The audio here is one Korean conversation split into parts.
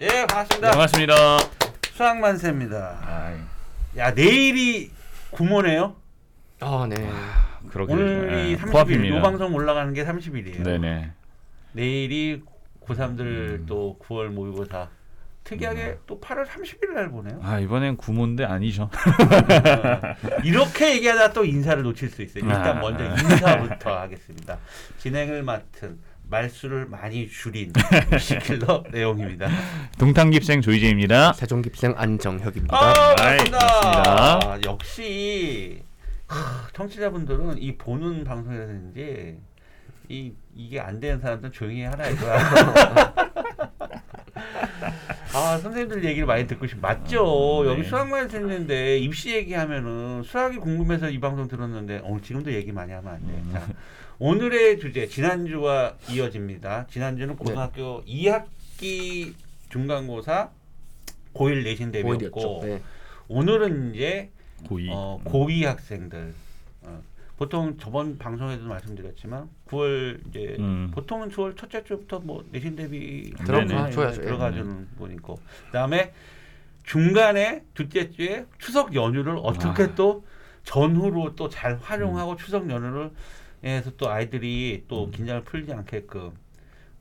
예, 반갑습니다. 네, 반갑습니다. 수학만세입니다. 아이, 야, 내일이 구모네요. 아, 네. 그러게. 오늘이 예, 30일, 코앞입니다. 요 방송 올라가는 게 30일이에요. 네네. 내일이 고3들 음. 또 9월 모의고사. 특이하게 또 8월 30일 날 보네요. 아 이번엔 구몬데 아니죠. 이렇게 얘기하다 또 인사를 놓칠 수 있어요. 일단 아. 먼저 인사부터 하겠습니다. 진행을 맡은 말수를 많이 줄인 시킬러 내용입니다. 동탄깁생 조이재입니다. 세종깁생 안정혁입니다. 아. 맞습니다. 아, 역시 하, 청취자분들은 이 보는 방송이라든지 이 이게 안 되는 사람들은 조용히 하라 이거야. 아 선생님들 얘기를 많이 듣고 싶 맞죠. 음, 네. 여기 수학만 했는데 입시 얘기하면은 수학이 궁금해서 이 방송 들었는데 오늘 지금도 얘기 많이 하면 안 돼. 음. 자, 오늘의 주제 지난주와 이어집니다. 지난주는 네. 고등학교 2학기 중간고사 고1 내신 대비였고. 네. 오늘은 이제 고이. 어, 고2 학생들 어, 보통 저번 방송에도 말씀드렸지만 9월 이제 음. 보통은 9월 첫째 주부터 뭐 내신 대비. 들어가주는 분 있고 그다음에 중간에 둘째 주에 추석 연휴를 어떻게 아. 또 전후로 또 잘 활용하고 추석 연휴를 해서 또 아이들이 또 음. 긴장을 풀지 않게끔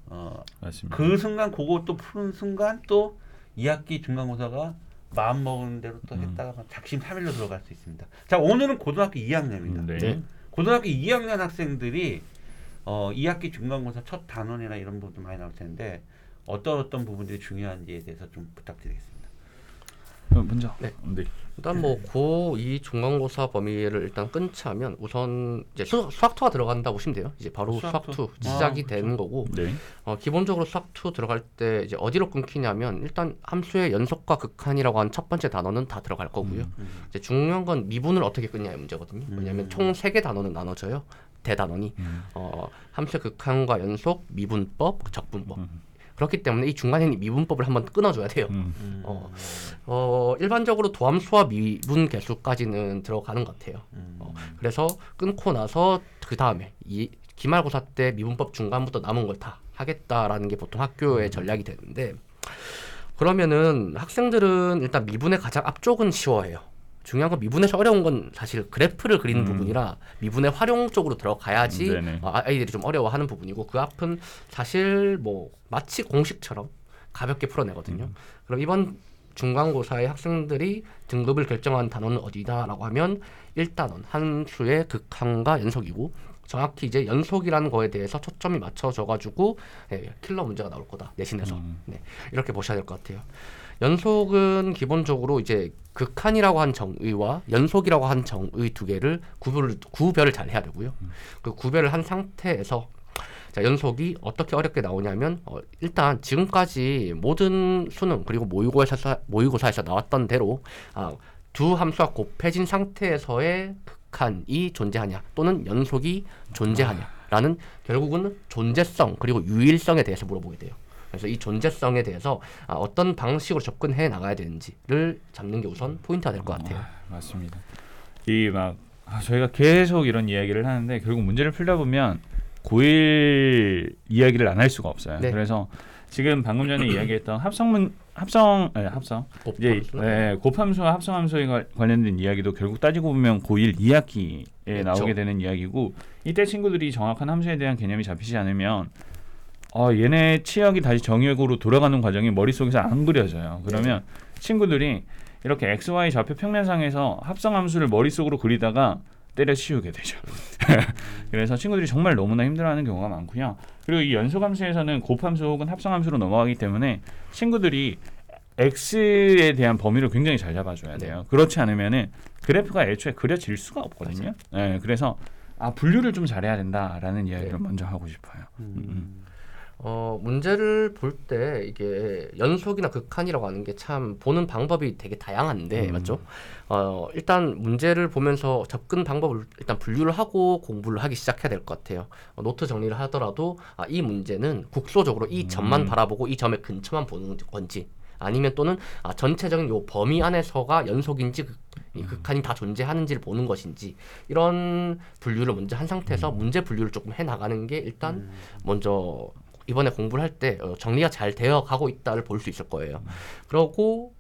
어, 맞습니다. 그 순간 그거 또 푸는 순간 또 2학기 중간고사가 마음 먹은 대로 또 음. 했다가 막 작심 삼일로 들어갈 수 있습니다. 자 오늘은 고등학교 2학년입니다. 네. 네. 고등학교 2학년 학생들이 어 2학기 중간고사 첫 단원이나 이런 부분도 많이 나올 텐데 어떤 어떤 부분들이 중요한지에 대해서 좀 부탁드리겠습니다. 어, 먼저. 네. 네. 일단 뭐 고2 중간고사 범위를 일단 끊자면 우선 이제 수, 수학투가 들어간다 보시면 돼요. 이제 바로 수학투. 아, 시작이 그렇죠. 되는 거고 네. 어, 기본적으로 수학투 들어갈 때 이제 어디로 끊기냐면 일단 함수의 연속과 극한이라고 하는 첫 번째 단어는 다 들어갈 거고요. 음. 음. 이제 중요한 건 미분을 어떻게 끊냐의 문제거든요. 왜냐하면 음. 총세 개 단어는 나눠져요. 대단원이 음. 어, 함수의 극한과 연속, 미분법, 적분법. 음. 그렇기 때문에 이 중간에 미분법을 한번 끊어줘야 돼요. 음. 음. 어. 어, 일반적으로 도함수와 미분 개수까지는 들어가는 것 같아요. 음. 어, 그래서 끊고 나서 그 다음에 이 기말고사 때 미분법 중간부터 남은 걸 다 하겠다라는 게 보통 학교의 전략이 되는데 그러면은 학생들은 일단 미분의 가장 앞쪽은 쉬워해요. 중요한 건 미분에서 어려운 건 사실 그래프를 그리는 음. 부분이라 미분의 활용 쪽으로 들어가야지 네네. 어, 아이들이 좀 어려워하는 부분이고 그 앞은 사실 뭐 마치 공식처럼 가볍게 풀어내거든요. 음. 그럼 이번 중간고사의 학생들이 등급을 결정한 단어는 어디다라고 하면 1단원 한수의 극한과 연속이고 정확히 이제 연속이라는 거에 대해서 초점이 맞춰져 가지고 예, 킬러 문제가 나올 거다 내신에서 음. 네, 이렇게 보셔야 될 것 같아요. 연속은 기본적으로 이제 극한이라고 한 정의와 연속이라고 한 정의 두 개를 구별을 구별을 잘 해야 되고요. 그 구별을 한 상태에서 자, 연속이 어떻게 어렵게 나오냐면 어, 일단 지금까지 모든 수능 그리고 모의고사에서 모의고사에서 나왔던 대로 아, 두 함수가 곱해진 상태에서의 극한이 존재하냐 또는 연속이 존재하냐라는 결국은 존재성 그리고 유일성에 대해서 물어보게 돼요. 그래서 이 존재성에 대해서 아, 어떤 방식으로 접근해 나가야 되는지를 잡는 게 우선 포인트가 될 것 같아요. 아, 맞습니다. 이막 아, 저희가 계속 이런 이야기를 하는데 결국 문제를 풀다 보면 고1 이야기를 안 할 수가 없어요. 네. 그래서 지금 방금 전에 이야기했던 합성문 합성 네, 합성 이제 곱함수. 네, 곱함수와 합성함수에 관- 관련된 이야기도 결국 따지고 보면 고1 2학기에 그렇죠. 나오게 되는 이야기고 이때 친구들이 정확한 함수에 대한 개념이 잡히지 않으면 어, 얘네 치역이 다시 정역으로 돌아가는 과정이 머릿속에서 안 그려져요. 그러면 친구들이 이렇게 x, y 좌표 평면상에서 합성함수를 머릿속으로 그리다가 때려 치우게 되죠. 그래서 친구들이 정말 너무나 힘들어하는 경우가 많고요. 그리고 이 연속함수에서는 곱함수 혹은 합성함수로 넘어가기 때문에 친구들이 x에 대한 범위를 굉장히 잘 잡아줘야 돼요. 그렇지 않으면은 그래프가 애초에 그려질 수가 없거든요. 네, 그래서 아 분류를 좀 잘해야 된다라는 이야기를 네. 먼저 하고 싶어요. 음. 어, 문제를 볼 때 이게 연속이나 극한이라고 하는 게 참 보는 방법이 되게 다양한데 음. 맞죠? 어, 일단 문제를 보면서 접근 방법을 일단 분류를 하고 공부를 하기 시작해야 될 것 같아요. 어, 노트 정리를 하더라도 아, 이 문제는 국소적으로 이 점만 음. 바라보고 이 점의 근처만 보는 건지 아니면 또는 아, 전체적인 요 범위 안에서가 연속인지 극, 이 극한이 다 존재하는지를 보는 것인지 이런 분류를 먼저 한 상태에서 문제 분류를 조금 해 나가는 게 일단 음. 먼저 이번에 공부를 할때 어, 정리가 잘 되어 가고 있다를 볼 수 있을 거예요. 그러고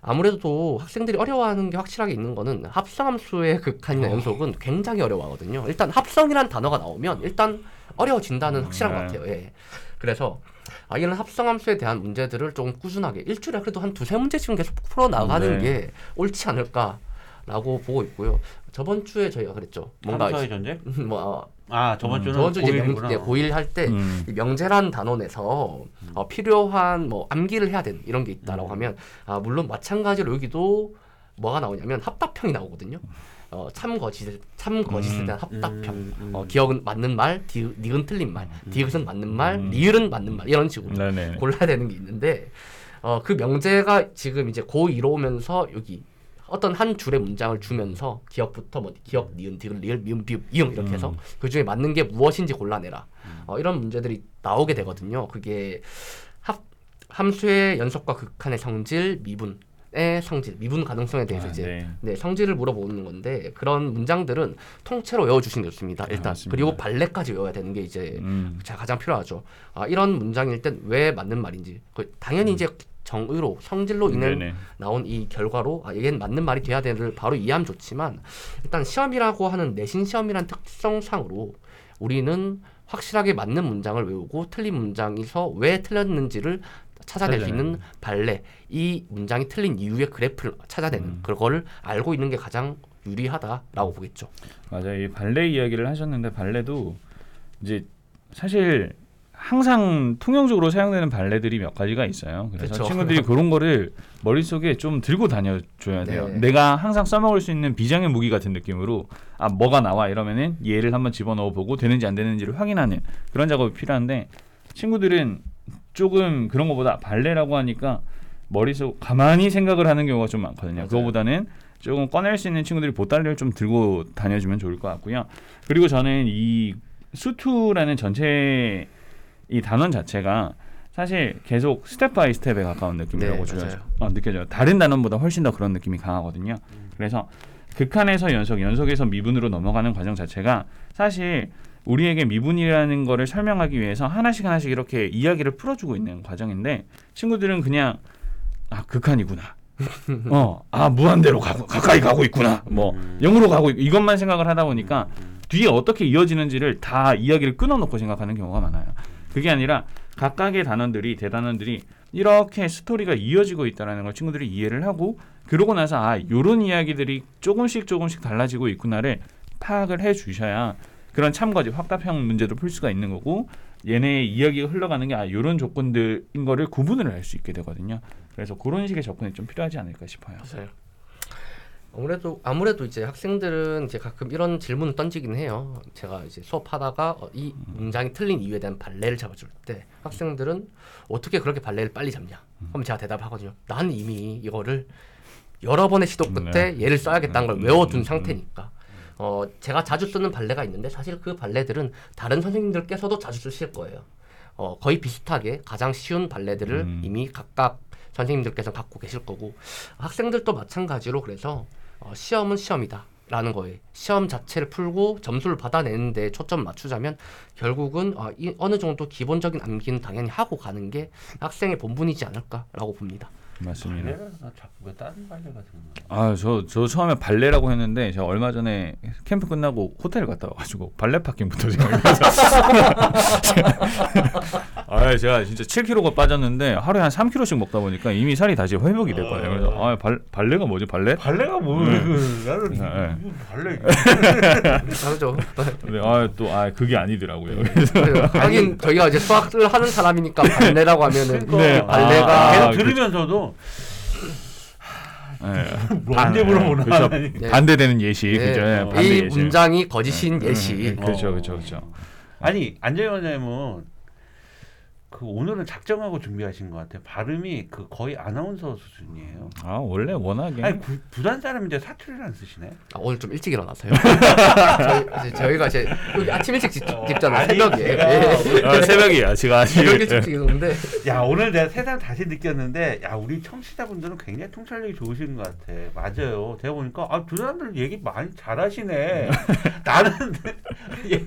아무래도 학생들이 어려워하는 게 확실하게 있는 거는 합성함수의 극한이나 연속은 굉장히 어려워하거든요. 일단 합성이란 단어가 나오면 일단 어려워진다는 확실한 것 네. 같아요. 예. 그래서 아, 이런 합성함수에 대한 문제들을 좀 꾸준하게 일주일에 그래도 한 두세 문제씩은 계속 풀어 나가는 네. 게 옳지 않을까 라고 보고 있고요. 저번 주에 저희가 그랬죠. 뭔가 뭔가 의 전쟁? 뭐 어, 아 저번 음, 주는 저번 주 이제 명, 고일이구나. 예, 고1 할때 음. 이 명제란 단어 내서 어, 필요한 뭐 암기를 해야 되는 이런 게 있다라고 음. 하면 아, 물론 마찬가지로 여기도 뭐가 나오냐면 합답형이 나오거든요. 어, 참 거짓 참 거짓에 음. 대한 합답형. 음, 음. 어, 기억은 맞는 말, 디귿, 니은 틀린 말, 디귿은 맞는 말, 음. 리을은 맞는 말 이런 식으로 네네. 골라야 되는 게 있는데 어, 그 명제가 지금 이제 고2로 오면서 여기 어떤 한 줄의 문장을 주면서 기억부터 뭐 기억, 니은, 디귿, 리을, 미음, 비읍, 이응 이렇게 해서 음. 그 중에 맞는 게 무엇인지 골라내라. 어, 이런 문제들이 나오게 되거든요. 그게 합, 함수의 연속과 극한의 성질, 미분 의 성질, 미분 가능성에 대해서 아, 이제 네. 네, 성질을 물어보는 건데 그런 문장들은 통째로 외워주시는 게 좋습니다. 일단 맞습니다. 그리고 발레까지 외워야 되는 게 이제 음. 자 가장 필요하죠. 아, 이런 문장일 땐 왜 맞는 말인지 그 당연히 이제 정의로 성질로 인해 음. 네네. 나온 이 결과로 아, 얘는 맞는 말이 돼야 되는 바로 이해하면 좋지만 일단 시험이라고 하는 내신 시험이란 특성상으로 우리는 확실하게 맞는 문장을 외우고 틀린 문장에서 왜 틀렸는지를 찾아낼 수 있는 발레 이 문장이 틀린 이유의 그래프를 찾아내는 음. 그거를 알고 있는 게 가장 유리하다라고 보겠죠. 맞아요. 이 발레 이야기를 하셨는데 발레도 이제 사실 항상 통용적으로 사용되는 발레들이 몇 가지가 있어요. 그래서 그쵸. 친구들이 그런 거를 머릿속에 좀 들고 다녀줘야 돼요. 네. 내가 항상 써먹을 수 있는 비장의 무기 같은 느낌으로 아 뭐가 나와 이러면은 얘를 한번 집어넣어 보고 되는지 안 되는지를 확인하는 그런 작업이 필요한데 친구들은 조금 그런 것보다 발레라고 하니까 머릿속 가만히 생각을 하는 경우가 좀 많거든요. 맞아요. 그거보다는 조금 꺼낼 수 있는 친구들이 보따리를 좀 들고 다녀주면 좋을 것 같고요. 그리고 저는 이 수투라는 전체 이 단원 자체가 사실 계속 step by step에 가까운 느낌이라고 네. 어, 느껴져요. 다른 단원보다 훨씬 더 그런 느낌이 강하거든요. 그래서 극한에서 연속, 연속에서 미분으로 넘어가는 과정 자체가 사실 우리에게 미분이라는 거를 설명하기 위해서 하나씩 하나씩 이렇게 이야기를 풀어주고 있는 과정인데 친구들은 그냥 아 극한이구나. 어, 아 무한대로 가고, 가까이 가고 있구나. 뭐 음. 영으로 가고 있, 이것만 생각을 하다 보니까 음. 뒤에 어떻게 이어지는지를 다 이야기를 끊어놓고 생각하는 경우가 많아요. 그게 아니라 각각의 단원들이 대단원들이 이렇게 스토리가 이어지고 있다라는 걸 친구들이 이해를 하고 그러고 나서 아 요런 이야기들이 조금씩 조금씩 달라지고 있구나를 파악을 해 주셔야 그런 참거지 확답형 문제도 풀 수가 있는 거고 얘네의 이야기가 흘러가는 게 아 요런 조건들인 거를 구분을 할 수 있게 되거든요. 그래서 그런 식의 접근이 좀 필요하지 않을까 싶어요. 맞아요. 아무래도 아무래도 이제 학생들은 이제 가끔 이런 질문을 던지긴 해요. 제가 이제 수업하다가 어, 이 문장이 틀린 이유에 대한 발레를 잡아줄 때 학생들은 어떻게 그렇게 발레를 빨리 잡냐? 그럼 제가 대답하거든요. 난 이미 이거를 여러 번의 시도 끝에 네. 얘를 써야겠다는 걸 음, 외워둔 음, 음. 상태니까. 어 제가 자주 쓰는 발레가 있는데 사실 그 발레들은 다른 선생님들께서도 자주 쓰실 거예요. 어 거의 비슷하게 가장 쉬운 발레들을 음. 이미 각각 선생님들께서 갖고 계실 거고 학생들도 마찬가지로 그래서 어, 시험은 시험이다 라는 거에 시험 자체를 풀고 점수를 받아내는데 초점 맞추자면 결국은 어, 이, 어느 정도 기본적인 암기는 당연히 하고 가는 게 학생의 본분이지 않을까라고 봅니다. 맞습니다. 발레가 나 자꾸 왜 다른 발레 같은 거? 아, 저, 저 처음에 발레라고 했는데 제가 얼마 전에 캠프 끝나고 호텔 갔다 와가지고 발레 파킹부터 생각해서 아, 제가 진짜 7kg가 빠졌는데 하루에 한 3kg씩 먹다 보니까 이미 살이 다시 회복이 됐거든요. 그래서 아, 발, 발레가 뭐지? 발레? 발레가 뭐? 네. 그, 나는 네. 발레. 다르죠. 근데 아, 또 아, 그게 아니더라고요. 그래서 하긴 저희가 이제 수학을 하는 사람이니까 발레라고 하면은 네. 발레가 아, 계속 그- 들으면서도 예. 뭔데 물어보나? 그렇죠. 네. 반대되는 예시, 네. 그죠? 예, 이 반대 예시. 문장이 거짓인 예시. 음, 그렇죠, 어. 그렇죠, 그렇죠. 아니 안정현 원장님은 그 오늘은 작정하고 준비하신 것 같아요. 발음이 그 거의 아나운서 수준이에요. 아, 원래 워낙에 아니 구, 부산 사람인데 사투리를 안 쓰시네. 아, 오늘 좀 일찍 일어나서요. 저희, 저희가 이제 여기 아침 일찍 집, 집잖아요. 새벽에. 제가- 예. 아, 새벽이야. 지금 아직 새벽 일찍 일어났는데 야 오늘 내가 세상 다시 느꼈는데 야 우리 청취자분들은 굉장히 통찰력이 좋으신 것 같아. 맞아요. 제가 보니까 아두 사람들 얘기 많이 잘하시네. 나는 예.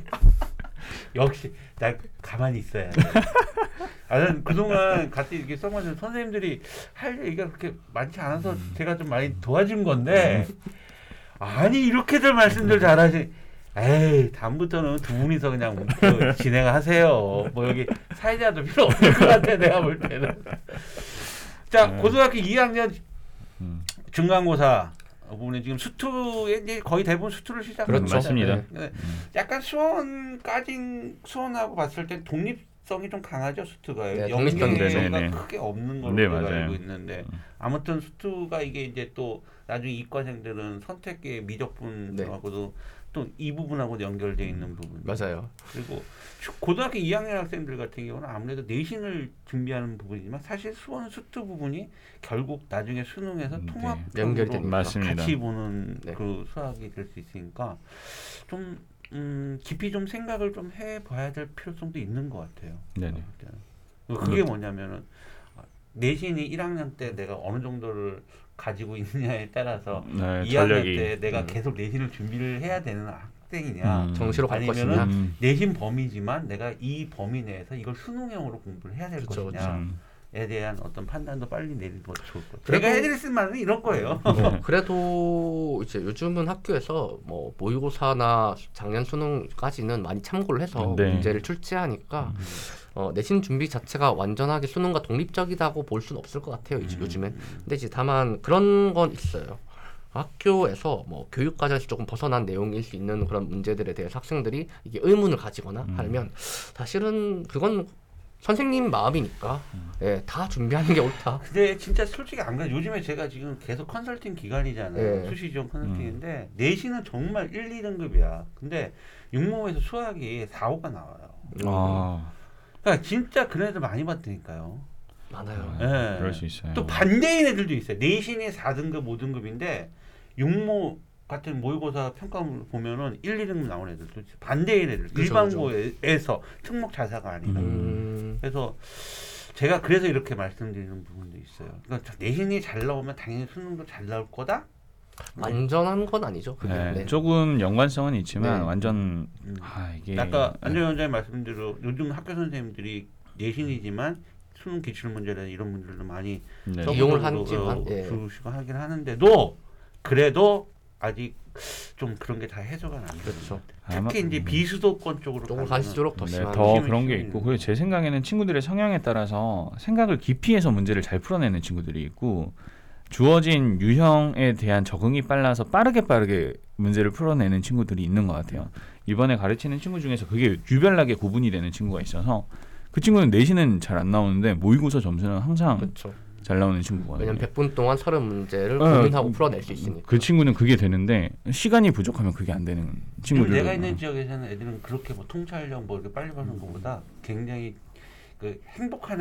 역시 나 가만히 있어야 돼. 아, 난 그동안 같이 이렇게 써마는 선생님들이 할 얘기가 그렇게 많지 않아서 제가 좀 많이 도와준 건데 아니 이렇게들 말씀들 잘하시. 에이 다음부터는 두 분이서 그냥 그 진행하세요. 뭐 여기 사회자도 필요 없을 것 같아 내가 볼 때는. 자 네. 고등학교 2학년 음. 중간고사 부분에 지금 수투에 이제 거의 대부분 수투를 시작하는 그렇죠. 맞습니다. 네. 약간 수원까지 수원하고 봤을 때 독립 성이 좀 강하죠 수투가 네, 연계가 네, 네. 크게 없는 걸로 네, 제가 맞아요. 알고 있는데 음. 아무튼 수투가 이게 이제 또 나중에 이과생들은 선택의 미적분하고도 또 이 부분하고 연결돼 있는 부분 맞아요. 그리고 주- 고등학교 2학년 학생들 같은 경우는 아무래도 내신을 준비하는 부분이지만 사실 수원 수투 부분이 결국 나중에 수능에서 네. 통합 연결되니까. 맞습니다. 같이 보는 네. 그 수학이 될 수 있으니까 좀 음, 깊이 좀 생각을 좀 해봐야 될 필요성도 있는 것 같아요. 네네. 때는. 그게 뭐냐면은 아, 내신이 1학년 때 내가 어느 정도를 가지고 있느냐에 따라서 네, 2학년 전략이 때 내가 음. 계속 내신을 준비를 해야 되는 학생이냐 음. 정시로 갈 아니면은 것이냐. 음. 내신 범위지만 내가 이 범위 내에서 이걸 수능형으로 공부를 해야 될 그쵸, 것이냐에 음. 대한 어떤 판단도 빨리 내리는 것도 좋을 것 같아요. 제가 해드릴 말은 이런 거예요. 뭐 그래도 이제 요즘은 학교에서 뭐 모의고사나 작년 수능까지는 많이 참고를 해서 네. 문제를 출제하니까 어, 내신 준비 자체가 완전하게 수능과 독립적이다고 볼 수는 없을 것 같아요 음. 요즘엔. 근데 이제 다만 그런 건 있어요. 학교에서 뭐 교육 과정에서 조금 벗어난 내용일 수 있는 그런 문제들에 대해서 학생들이 이게 의문을 가지거나 음. 하면 사실은 그건 선생님 마음이니까 예, 다 준비하는 게 옳다. 근데 진짜 솔직히 안 그래. 요즘에 제가 지금 계속 컨설팅 기간이잖아요. 네. 수시 지원 음. 컨설팅인데 내신은 정말 1, 2등급이야. 근데 육모에서 수학이 4, 5가 나와요. 아, 그러니까 진짜 그런 애들 많이 봤다니까요. 많아요. 예. 그럴 수 있어요. 또 반대인 애들도 있어요. 내신이 4등급, 5등급인데 육모 같은 모의고사 평가를 보면은 1, 2등급 나온 애들도 있어요. 반대인 애들. 그죠, 일반고에서 특목 자사가 아니라. 음, 그래서 제가 그래서 이렇게 말씀드리는 부분도 있어요. 그러니까 내신이 잘 나오면 당연히 수능도 잘 나올 거다. 완전한 건 아니죠. 그게. 네, 네. 조금 연관성은 있지만 네. 완전 음. 아 이게 아까 네. 안전 원장님 말씀대로 요즘 학교 선생님들이 내신이지만 수능 기출 문제나 이런 문제들도 많이 네. 좀- 이용을 하지만, 어, 예. 주시고 하긴 하는데도 그래도 아직 좀 그런 게 다 해소가 안 되는 그렇죠. 특히 이제 비수도권 쪽으로 조금 갈수록 더 네, 심한. 더 그런 게. 있고 그리고 제 생각에는 친구들의 성향에 따라서 생각을 깊이 해서 문제를 잘 풀어내는 친구들이 있고 주어진 유형에 대한 적응이 빨라서 빠르게 빠르게 문제를 풀어내는 친구들이 있는 것 같아요. 이번에 가르치는 친구 중에서 그게 유별나게 구분이 되는 친구가 있어서 그 친구는 내신은 잘 안 나오는데 모의고사 점수는 항상 그렇죠. 잘 나오는 친구거든요. 왜냐면 100분 동안 서른 문제를 네, 고민하고 그- 풀어낼 수 있으니까. 그 친구는 그게 되는데 시간이 부족하면 그게 안 되는 친구들. 내가 있는 지역에서는 애들은 그렇게 뭐 통찰력 뭐 이렇게 빨리 받는 것보다 굉장히 그 행복한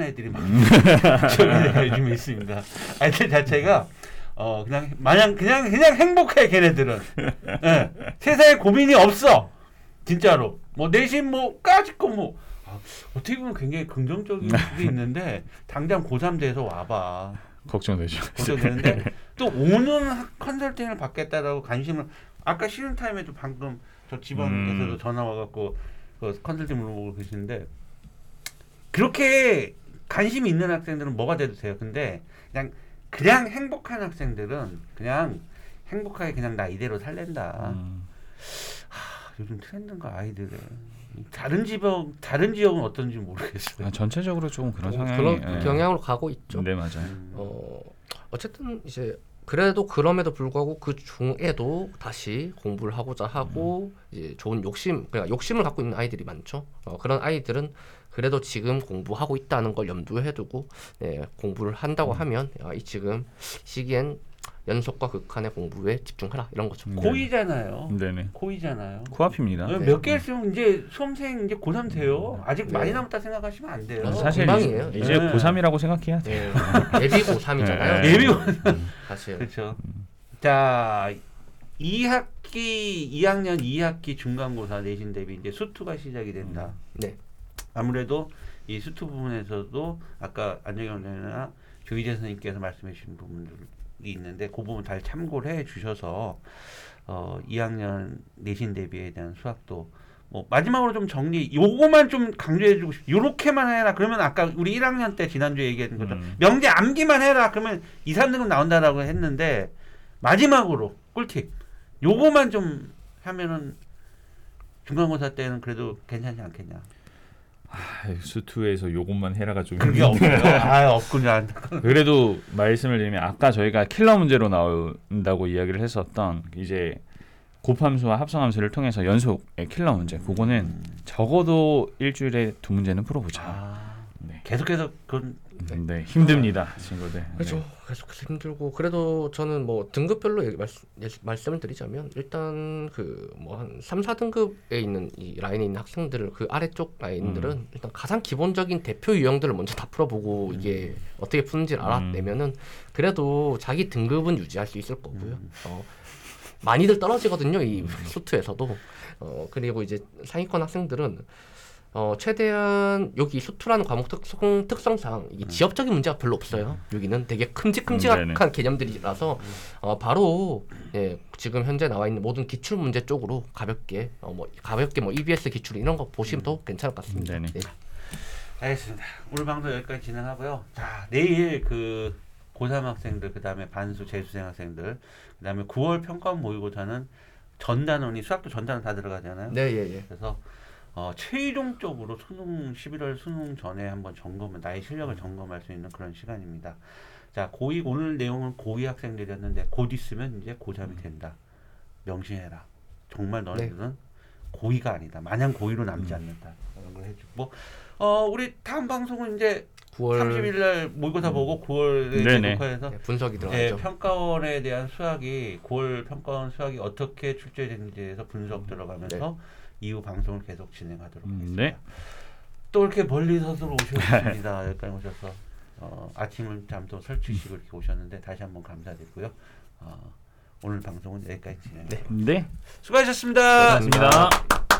지역에 요즘에 있습니다. 애들 자체가 어 그냥 마냥 그냥 그냥 행복해 걔네들은. 예. 세상에 고민이 없어. 진짜로. 뭐 내신 뭐 까짓거 뭐 아, 어떻게 보면 굉장히 긍정적인 게 있는데 당장 고3 돼서 와봐. 걱정되죠. 걱정되는데 또 오는 학- 컨설팅을 받겠다라고 관심을 아까 쉬는 타임에도 방금 저 지방에서도 음. 전화 와갖고 그 컨설팅 물어보고 계시는데 그렇게 관심이 있는 학생들은 뭐가 돼도 돼요. 근데 그냥 그냥 행복한 학생들은 그냥 행복하게 그냥 나 이대로 살랜다. 음. 하, 요즘 트렌드인가 아이들의 다른 지역 다른 지역은 어떤지 모르겠어요. 아, 전체적으로 조금 그런 어, 성향이 그런 예. 경향으로 가고 있죠. 네 맞아요. 음. 어, 어쨌든 이제 그래도 그럼에도 불구하고 그 중에도 다시 공부를 하고자 하고 이제 좋은 욕심, 그러니까 욕심을 갖고 있는 아이들이 많죠. 어, 그런 아이들은 그래도 지금 공부하고 있다는 걸 염두에 두고 네, 공부를 한다고 하면 아, 이 지금 시기엔 연속과 극한의 공부에 집중하라 이런 거죠. 음. 고이잖아요. 네네. 고이잖아요. 코앞입니다. 네. 몇개 있으면 이제 수험생 이제 고3 돼요. 아직 네. 많이 남았다 생각하시면 안 돼요. 사실 금방이에요. 이제, 네. 고3이라고 생각해야 돼. 네, 예비 고3이잖아요. 네. 예비 사실 그렇죠. 자, 2학기 2학년 2학기 중간고사 내신 대비 이제 수투가 시작이 된다. 네. 아무래도 이 수투 부분에서도 아까 안정현 원장이나 조희재 선생님께서 말씀해 주신 부분들이 있는데 그 부분 잘 참고를 해 주셔서 어 2학년 내신 대비에 대한 수학도 뭐 마지막으로 좀 정리 요거만 좀 강조해 주고 싶. 요렇게만 해라. 그러면 아까 우리 1학년 때 지난주에 얘기했던 것처럼 음. 명제 암기만 해라. 그러면 2, 3등급 나온다라고 했는데 마지막으로 꿀팁. 요거만 좀 하면은 중간고사 때는 그래도 괜찮지 않겠냐. 아, 수투에서 요것만 해라가 좀 그게 없어요. 아 없구나. 그래도 말씀을 드리면 아까 저희가 킬러 문제로 나온다고 이야기를 했었던 이제 곱함수와 합성함수를 통해서 연속의 킬러 문제 그거는 적어도 일주일에 두 문제는 풀어보자. 아, 네. 계속해서 그건 네, 힘듭니다, 친구들. 그렇죠. 네. 계속해서 힘들고 그래도 저는 뭐 등급별로 얘기, 말씀, 예- 말씀을 드리자면 일단 그 뭐 한 3, 4등급에 있는 이 라인에 있는 학생들을 그 아래쪽 라인들은 음. 일단 가장 기본적인 대표 유형들을 먼저 다 풀어보고 이게 어떻게 푸는지를 알아내면은 그래도 자기 등급은 유지할 수 있을 거고요. 음. 어, 많이들 떨어지거든요 이 수투에서도. 어 그리고 이제 상위권 학생들은 어 최대한 여기 수투라는 과목 특성 특성상 이 지역적인 문제가 별로 없어요. 여기는 되게 큼직큼직한 음, 네네. 개념들이라서 어 바로 예 지금 현재 나와 있는 모든 기출 문제 쪽으로 가볍게 어 뭐 가볍게 뭐 EBS 기출 이런 거 보시면 더 괜찮을 것 같습니다. 네네. 네. 알겠습니다. 오늘 방송 여기까지 진행하고요. 자, 내일 그 고3 학생들, 그 다음에 반수 재수생 학생들, 그 다음에 9월 평가원 모의고사는 전단원이 수학도 전단원 다 들어가잖아요. 네, 예, 예. 그래서 어, 최종적으로 수능 11월 수능 전에 한번 점검을 나의 실력을 점검할 수 있는 그런 시간입니다. 자, 고2 오늘 내용은 고2 학생들이었는데 곧 있으면 이제 고3이 된다. 명심해라. 정말 너네들은 고2가 아니다. 마냥 고2로 남지 않는다. 이런 걸 해주고 어, 우리 다음 방송은 이제 9월 30일 날 모의고사 보고 9월에 네네. 녹화해서 네, 분석이 예, 들어가죠. 평가원에 대한 수학이 9월 평가원 수학이 어떻게 출제되는지에서 분석 들어가면서 이후 방송을 계속 진행하도록 음, 하겠습니다. 네. 또 이렇게 멀리서도 오셨습니다. 여기까지 오셔서 어, 아침을 잠도 설치시고 이렇게 오셨는데 다시 한번 감사드리고요. 어, 오늘 방송은 여기까지 진행. 네. 네. 수고하셨습니다. 고맙습니다.